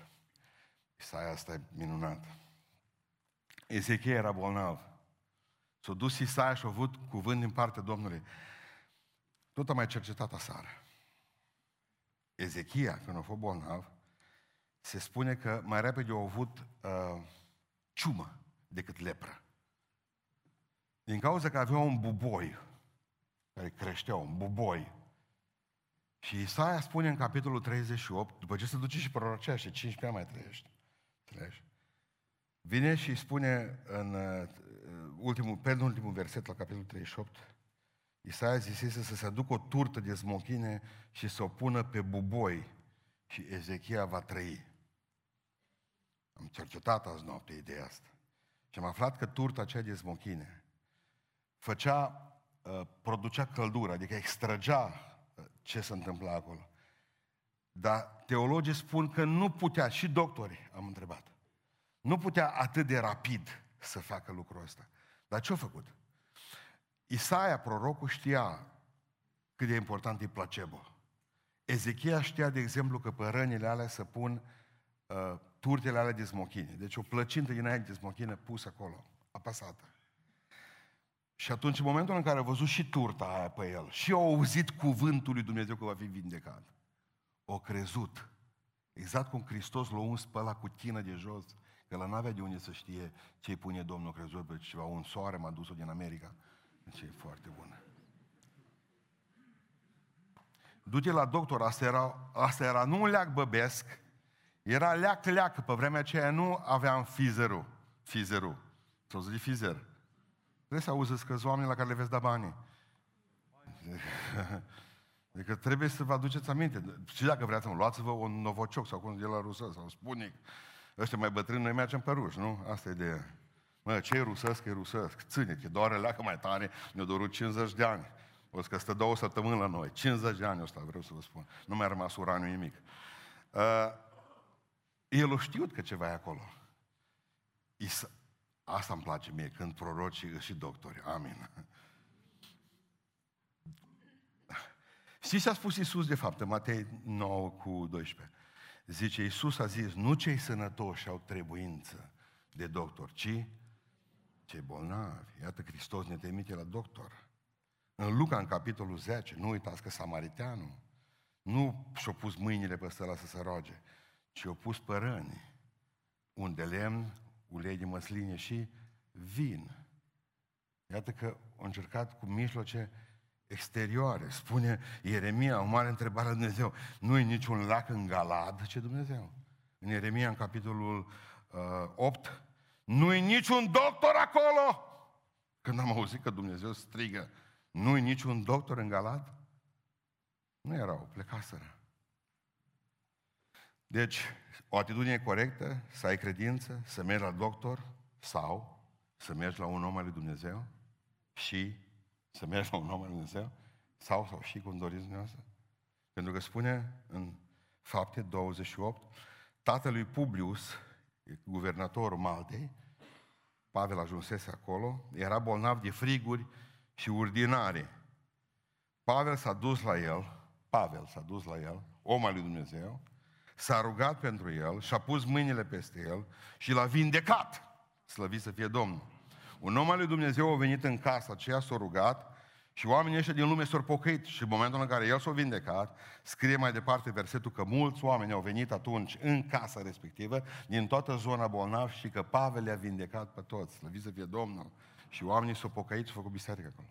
Isaia asta e minunat. Ezechie era bolnav. S-a dus Isaia și a avut cuvânt din partea Domnului. Tot am mai cercetat aseară. Ezechia, când a fost bolnav, se spune că mai repede au avut uh, ciumă decât lepră. Din cauza că avea un buboi care creștea, un buboi. Și Isaia spune în capitolul 38, după ce se duce și prorocește, 15 ani mai trăiește. trăiește. Vine și spune în uh, ultimul, penultimul verset la capitolul 38, Isaia zisese să se aducă o turtă de smochine și să o pună pe buboi și Ezechia va trăi. Am cercetat azi noapte ideea asta. Și am aflat că turta aceea de smochine făcea, uh, producea căldură, adică extragea uh, ce se întâmpla acolo. Dar teologii spun că nu putea, și doctorii am întrebat, nu putea atât de rapid să facă lucrul ăsta. Dar ce a făcut? Isaia, prorocul, știa cât de important e placebo. Ezechia știa, de exemplu, că pe rănile alea să pun uh, turtele alea de smochine. Deci o plăcintă dinainte de smochine pusă acolo, apăsată. Și atunci, în momentul în care a văzut și turta aia pe el, și a auzit cuvântul lui Dumnezeu că va fi vindecat, o crezut. Exact cum Hristos l-a uns pe ăla cu tină de jos, că la n-avea de unde să știe ce îi pune Domnul crezut pe ceva, un soare m-a dus-o din America. Deci e foarte bună. Du-te la doctor, asta era, asta era nu un leac băbesc, era leac-leac, pe vremea aceea nu aveam fizerul. Fizerul. Sau zi fizer. Trebuie să auziți că oameni la care le veți da banii. [LAUGHS] Adică trebuie să vă aduceți aminte. Și dacă vreți, luați-vă un novocioc sau cum de la rusă sau spunic. Ăștia mai bătrâni, noi mergem pe ruși, nu? Asta e ideea. Mă, ce e rusesc, e rusesc. Ține-te, doare leacă mai tare, ne-a dorut 50 de ani. O să că stă două săptămâni la noi. 50 de ani ăsta, vreau să vă spun. Nu mi-a rămas uraniu nimic. Uh, el a știut că ceva e acolo. Isa... Asta îmi place mie, când proroci și doctori. Amin. Știți ce a spus Iisus de fapt în Matei 9 cu 12? Zice, Iisus a zis, nu cei sănătoși au trebuință de doctor, ci cei bolnavi. Iată, Hristos ne trimite la doctor. În Luca, în capitolul 10, nu uitați că samariteanul nu și-a pus mâinile pe stăla să se roage, ci a pus pe răni, un de lemn, ulei de măsline și vin. Iată că a încercat cu mijloace exterioare. Spune Ieremia, o mare întrebare la Dumnezeu. Nu e niciun lac în Galad, ce Dumnezeu? În Ieremia, în capitolul uh, 8, nu e niciun doctor acolo. Când am auzit că Dumnezeu strigă, nu e niciun doctor în Galad? Nu erau, plecaseră. Deci, o atitudine corectă, să ai credință, să mergi la doctor sau să mergi la un om al lui Dumnezeu și să mergi la un om al lui Dumnezeu sau, sau și cum doriți dumneavoastră. Pentru că spune în fapte 28, tatălui Publius, guvernatorul Maltei, Pavel ajunsese acolo, era bolnav de friguri și urdinare. Pavel s-a dus la el, Pavel s-a dus la el, om al lui Dumnezeu, s-a rugat pentru el și a pus mâinile peste el și l-a vindecat. Slăvit să fie Domnul. Un om al lui Dumnezeu a venit în casa aceea, s-a rugat și oamenii ăștia din lume s-au pocăit și în momentul în care el s-a vindecat, scrie mai departe versetul că mulți oameni au venit atunci în casa respectivă, din toată zona bolnav și că Pavel le-a vindecat pe toți. Slăvit să fie Domnul. Și oamenii s-au pocăit și au făcut biserică acolo.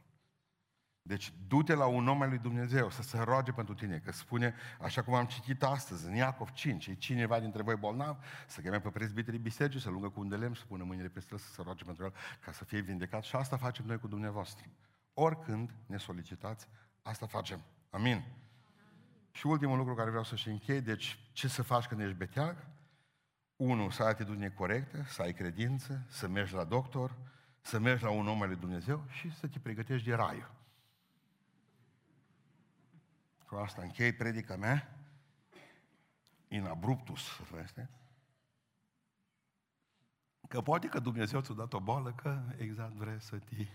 Deci du-te la un om al lui Dumnezeu să se roage pentru tine, că spune, așa cum am citit astăzi, în Iacov 5, e cineva dintre voi bolnav, să cheme pe prezbiterii bisericii, să lungă cu un de lemn, să pună mâinile peste el, să se roage pentru el, ca să fie vindecat. Și asta facem noi cu dumneavoastră. Oricând ne solicitați, asta facem. Amin. Și ultimul lucru care vreau să-și închei, deci ce să faci când ești beteag? Unu, să ai atitudine corectă, să ai credință, să mergi la doctor, să mergi la un om al lui Dumnezeu și să te pregătești de raiul. Cu asta închei predica mea. In abruptus, este. Că poate că Dumnezeu ți-a dat o boală, că exact vrei să te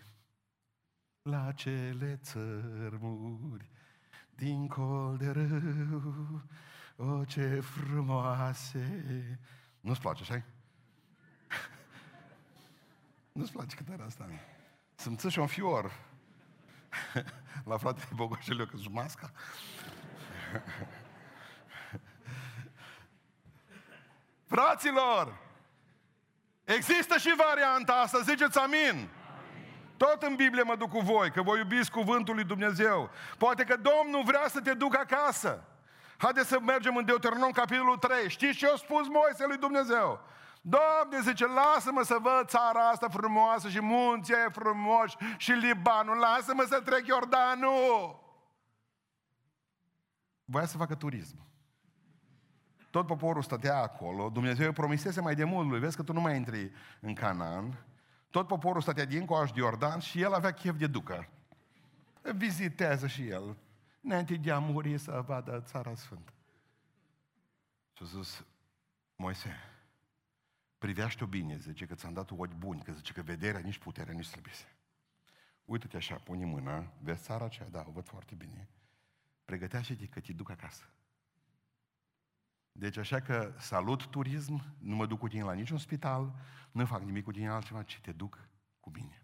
la cele țărmuri dincol de râu, o ce frumoase. Nu-ți place, așa [LAUGHS] Nu-ți place cântarea asta? Să-mi și un fior [LAUGHS] la fratele Bogoșeleu că masca. [LAUGHS] Fraților, există și varianta asta, ziceți amin. Tot în Biblie mă duc cu voi, că voi iubiți cuvântul lui Dumnezeu. Poate că Domnul vrea să te ducă acasă. Haideți să mergem în Deuteronom, capitolul 3. Știți ce a spus Moise lui Dumnezeu? Doamne, zice, lasă-mă să văd țara asta frumoasă și munții frumoși și Libanul. Lasă-mă să trec Iordanul. Voia să facă turism. Tot poporul stătea acolo. Dumnezeu îi promisese mai de mult lui. Vezi că tu nu mai intri în Canaan. Tot poporul stătea din coaș de Iordan și el avea chef de ducă. Vizitează și el. Înainte de a muri să vadă țara sfântă. Și a zis, Moise, privește-o bine, zice că ți-am dat ochi buni, că zice că vederea nici puterea nici slăbise. Uită-te așa, pune mâna, vezi țara aceea, da, o văd foarte bine. Pregătește-te că te duc acasă. Deci așa că salut turism, nu mă duc cu tine la niciun spital, nu fac nimic cu tine altceva, ci te duc cu mine.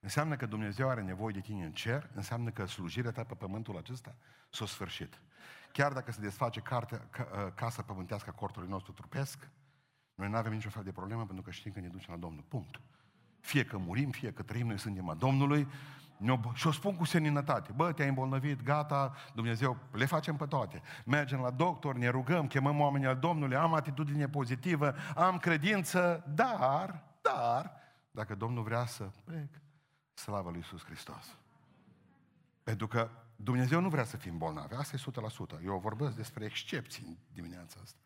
Înseamnă că Dumnezeu are nevoie de tine în cer, înseamnă că slujirea ta pe pământul acesta s-a sfârșit. Chiar dacă se desface carte, ca, ă, casa pământească a cortului nostru trupesc, noi nu avem niciun fel de problemă pentru că știm că ne ducem la Domnul. Punct. Fie că murim, fie că trăim, noi suntem a Domnului. Și o spun cu seninătate. Bă, te-ai îmbolnăvit, gata, Dumnezeu, le facem pe toate. Mergem la doctor, ne rugăm, chemăm oamenii al Domnului, am atitudine pozitivă, am credință, dar, dar, dacă Domnul vrea să plec, slavă lui Iisus Hristos. Pentru că Dumnezeu nu vrea să fim bolnavi, asta e 100%. Eu vorbesc despre excepții în dimineața asta.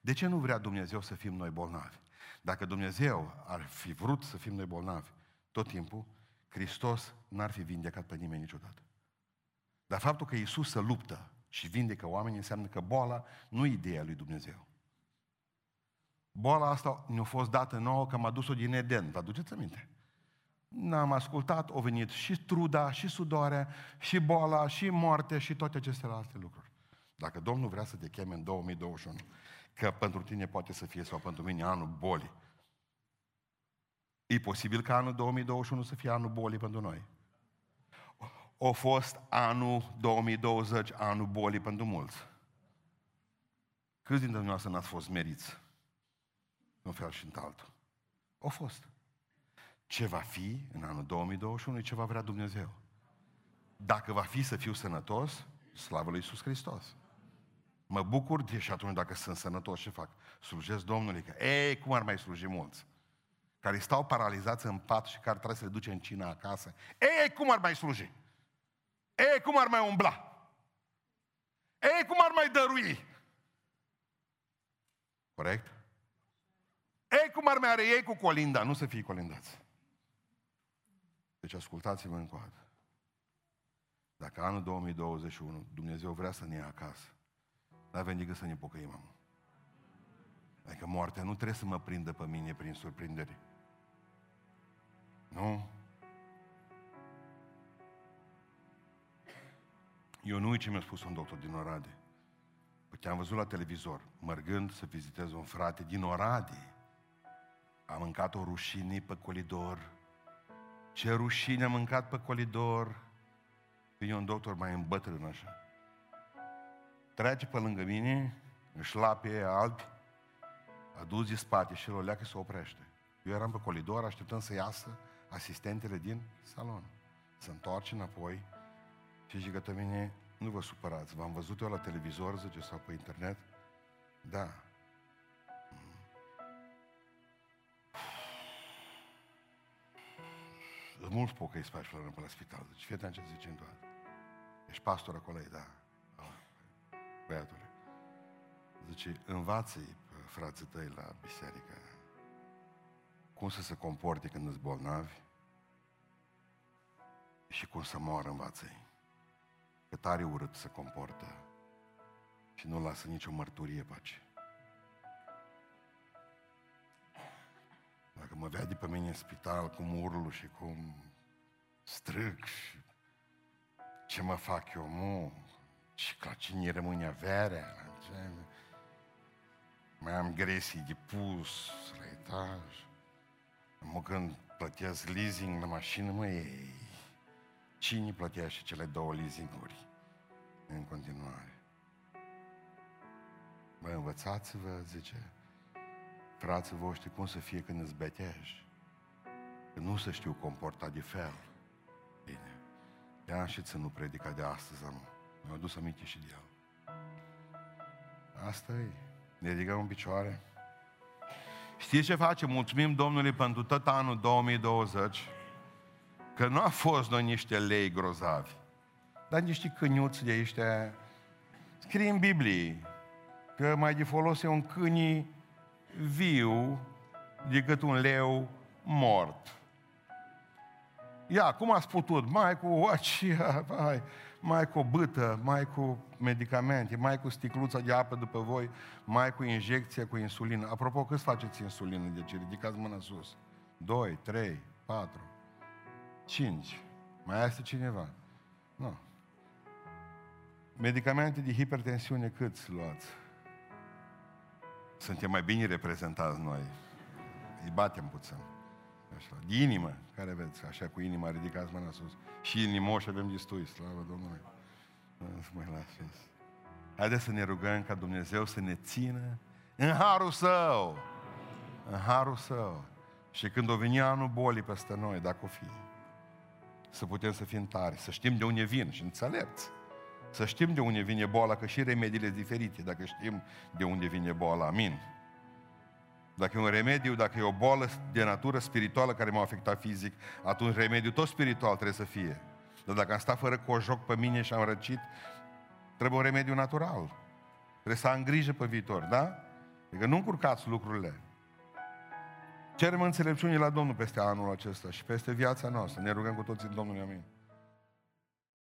De ce nu vrea Dumnezeu să fim noi bolnavi? Dacă Dumnezeu ar fi vrut să fim noi bolnavi tot timpul, Hristos n-ar fi vindecat pe nimeni niciodată. Dar faptul că Iisus se luptă și vindecă oamenii înseamnă că boala nu e ideea lui Dumnezeu. Boala asta ne-a fost dată nouă că m-a dus-o din Eden. Vă aduceți aminte? N-am ascultat, au venit și truda, și sudoarea, și boala, și moartea, și toate aceste alte lucruri. Dacă Domnul vrea să te cheme în 2021, că pentru tine poate să fie sau pentru mine anul bolii, e posibil ca anul 2021 să fie anul bolii pentru noi. O fost anul 2020 anul bolii pentru mulți. Câți dintre dumneavoastră n-ați fost meriți? În fel și în altul. O fost. Ce va fi în anul 2021 e ce va vrea Dumnezeu. Dacă va fi să fiu sănătos, slavă lui Iisus Hristos. Mă bucur de și atunci dacă sunt sănătos ce fac? Slujesc Domnului. Că, ei, cum ar mai sluji mulți? Care stau paralizați în pat și care trebuie să le duce în cină acasă. Ei, cum ar mai sluji? Ei, cum ar mai umbla? Ei, cum ar mai dărui? Corect? Ei, cum ar mai are ei cu colinda? Nu să fie colindați. Deci ascultați-mă încă o dată. Dacă anul 2021 Dumnezeu vrea să ne ia acasă, nu avem decât să ne pocăim, am. Adică moartea nu trebuie să mă prindă pe mine prin surprindere. Nu? Eu nu uit ce mi-a spus un doctor din Oradea. Păi te-am văzut la televizor, mărgând să vizitez un frate din Oradea. Am mâncat o rușine pe colidor, ce rușine am mâncat pe colidor. Vine un doctor mai îmbătrân așa. Trece pe lângă mine, își lapie albi, a dus de spate și el o leacă să oprește. Eu eram pe colidor, așteptăm să iasă, asistentele din salon. Se întoarce înapoi și zice că mine, nu vă supărați, v-am văzut eu la televizor, zice, sau pe internet? Da. Sunt mulți pocăi spași pe la spital. Zice, fii atent ce zice în toate. Ești pastor acolo? Da. Băiatule. Zice, învață-i frații tăi la biserică cum să se comporte când îți bolnavi și cum să moară învață-i. Că tare urât se comportă și nu lasă nicio mărturie pace. Dacă mă vede pe mine în spital cum urlu și cum strâng și ce mă fac eu, mu, și la cine rămâne averea, ce... mai am gresii de pus la etaj, mă când plătesc leasing la mașină, mă, ei, cine plătește cele două leasinguri în continuare? Bă, învățați-vă, zice, frații voștri, cum să fie când îți betești. Că nu se știu comporta de fel. Bine. De-aia și ținut predica de astăzi, am, mi-a adus aminte și de el. Asta e. Ne ridicăm în picioare. Știți ce facem? Mulțumim Domnului pentru tot anul 2020, că nu a fost noi niște lei grozavi, dar niște câniuți de ăștia. Scrie în Biblie că mai de folos e un câini viu decât un leu mort. Ia, cum ați putut? Mai cu aceea, mai, mai cu o bâtă, mai cu medicamente, mai cu sticluța de apă după voi, mai cu injecție, cu insulină. Apropo, cât faceți insulină? Deci ridicați mâna sus. 2, 3, 4, 5. Mai este cineva? Nu. Medicamente de hipertensiune cât luați? Suntem mai bine reprezentați noi. Îi batem puțin. Așa. De inimă, care veți, așa cu inima, ridicați mâna sus. Și inimoși avem destui, slavă Domnului. Să mai las Haideți să ne rugăm ca Dumnezeu să ne țină în harul Său. În harul Său. Și când o veni anul bolii peste noi, dacă o fi, să putem să fim tari, să știm de unde vin și înțelepți. Să știm de unde vine boala, că și remediile diferite, dacă știm de unde vine boala. Amin. Dacă e un remediu, dacă e o boală de natură spirituală care m-a afectat fizic, atunci remediul tot spiritual trebuie să fie. Dar dacă am stat fără cojoc pe mine și am răcit, trebuie un remediu natural. Trebuie să am grijă pe viitor, da? Adică nu încurcați lucrurile. Cerem înțelepciunii la Domnul peste anul acesta și peste viața noastră. Ne rugăm cu toții în Domnul, amin.